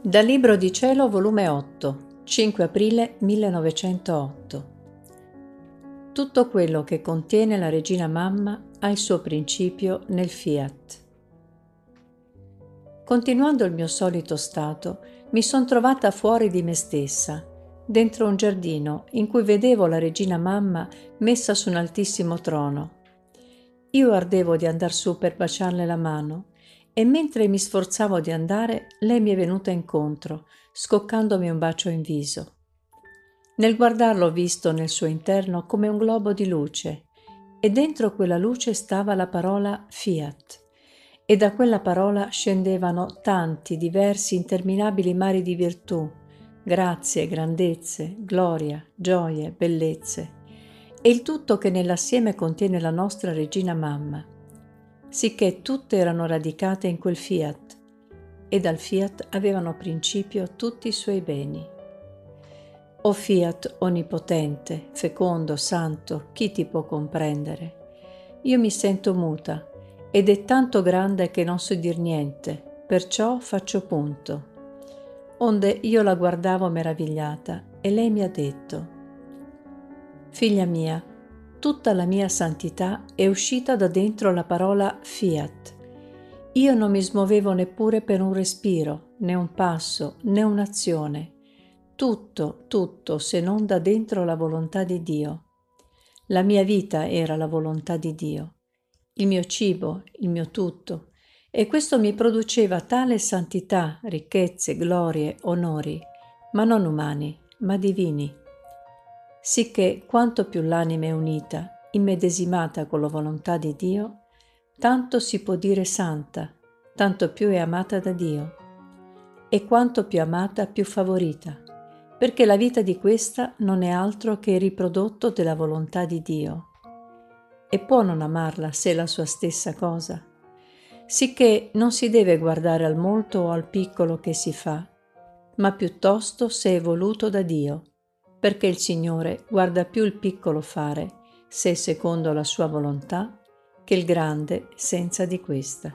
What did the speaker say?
Dal Libro di Cielo, volume 8, 5 aprile 1908. Tutto quello che contiene la regina mamma ha il suo principio nel fiat. Continuando il mio solito stato, mi son trovata fuori di me stessa, dentro un giardino in cui vedevo la regina mamma messa su un altissimo trono. Io ardevo di andar su per baciarle la mano, e mentre mi sforzavo di andare, lei mi è venuta incontro, scoccandomi un bacio in viso. Nel guardarlo ho visto nel suo interno come un globo di luce e dentro quella luce stava la parola fiat e da quella parola scendevano tanti diversi interminabili mari di virtù, grazie, grandezze, gloria, gioie, bellezze. E il tutto che nell'assieme contiene la nostra regina mamma sicché tutte erano radicate in quel fiat e dal fiat avevano principio tutti i suoi beni. O fiat onnipotente, fecondo, santo, chi ti può comprendere? Io mi sento muta ed è tanto grande che non so dir niente, perciò faccio punto. Onde io la guardavo meravigliata e lei mi ha detto, Figlia mia, tutta la mia santità è uscita da dentro la parola fiat. Io non mi smuovevo neppure per un respiro, né un passo, né un'azione. Tutto, tutto, se non da dentro la volontà di Dio. La mia vita era la volontà di Dio, il mio cibo, il mio tutto, e questo mi produceva tale santità, ricchezze, glorie, onori, ma non umani, ma divini sicché quanto più l'anima è unita, immedesimata con la volontà di Dio, tanto si può dire santa, tanto più è amata da Dio, e quanto più amata più favorita, perché la vita di questa non è altro che il riprodotto della volontà di Dio. E può non amarla se è la sua stessa cosa, sicché non si deve guardare al molto o al piccolo che si fa, ma piuttosto se è voluto da Dio perché il Signore guarda più il piccolo fare, se secondo la sua volontà, che il grande senza di questa.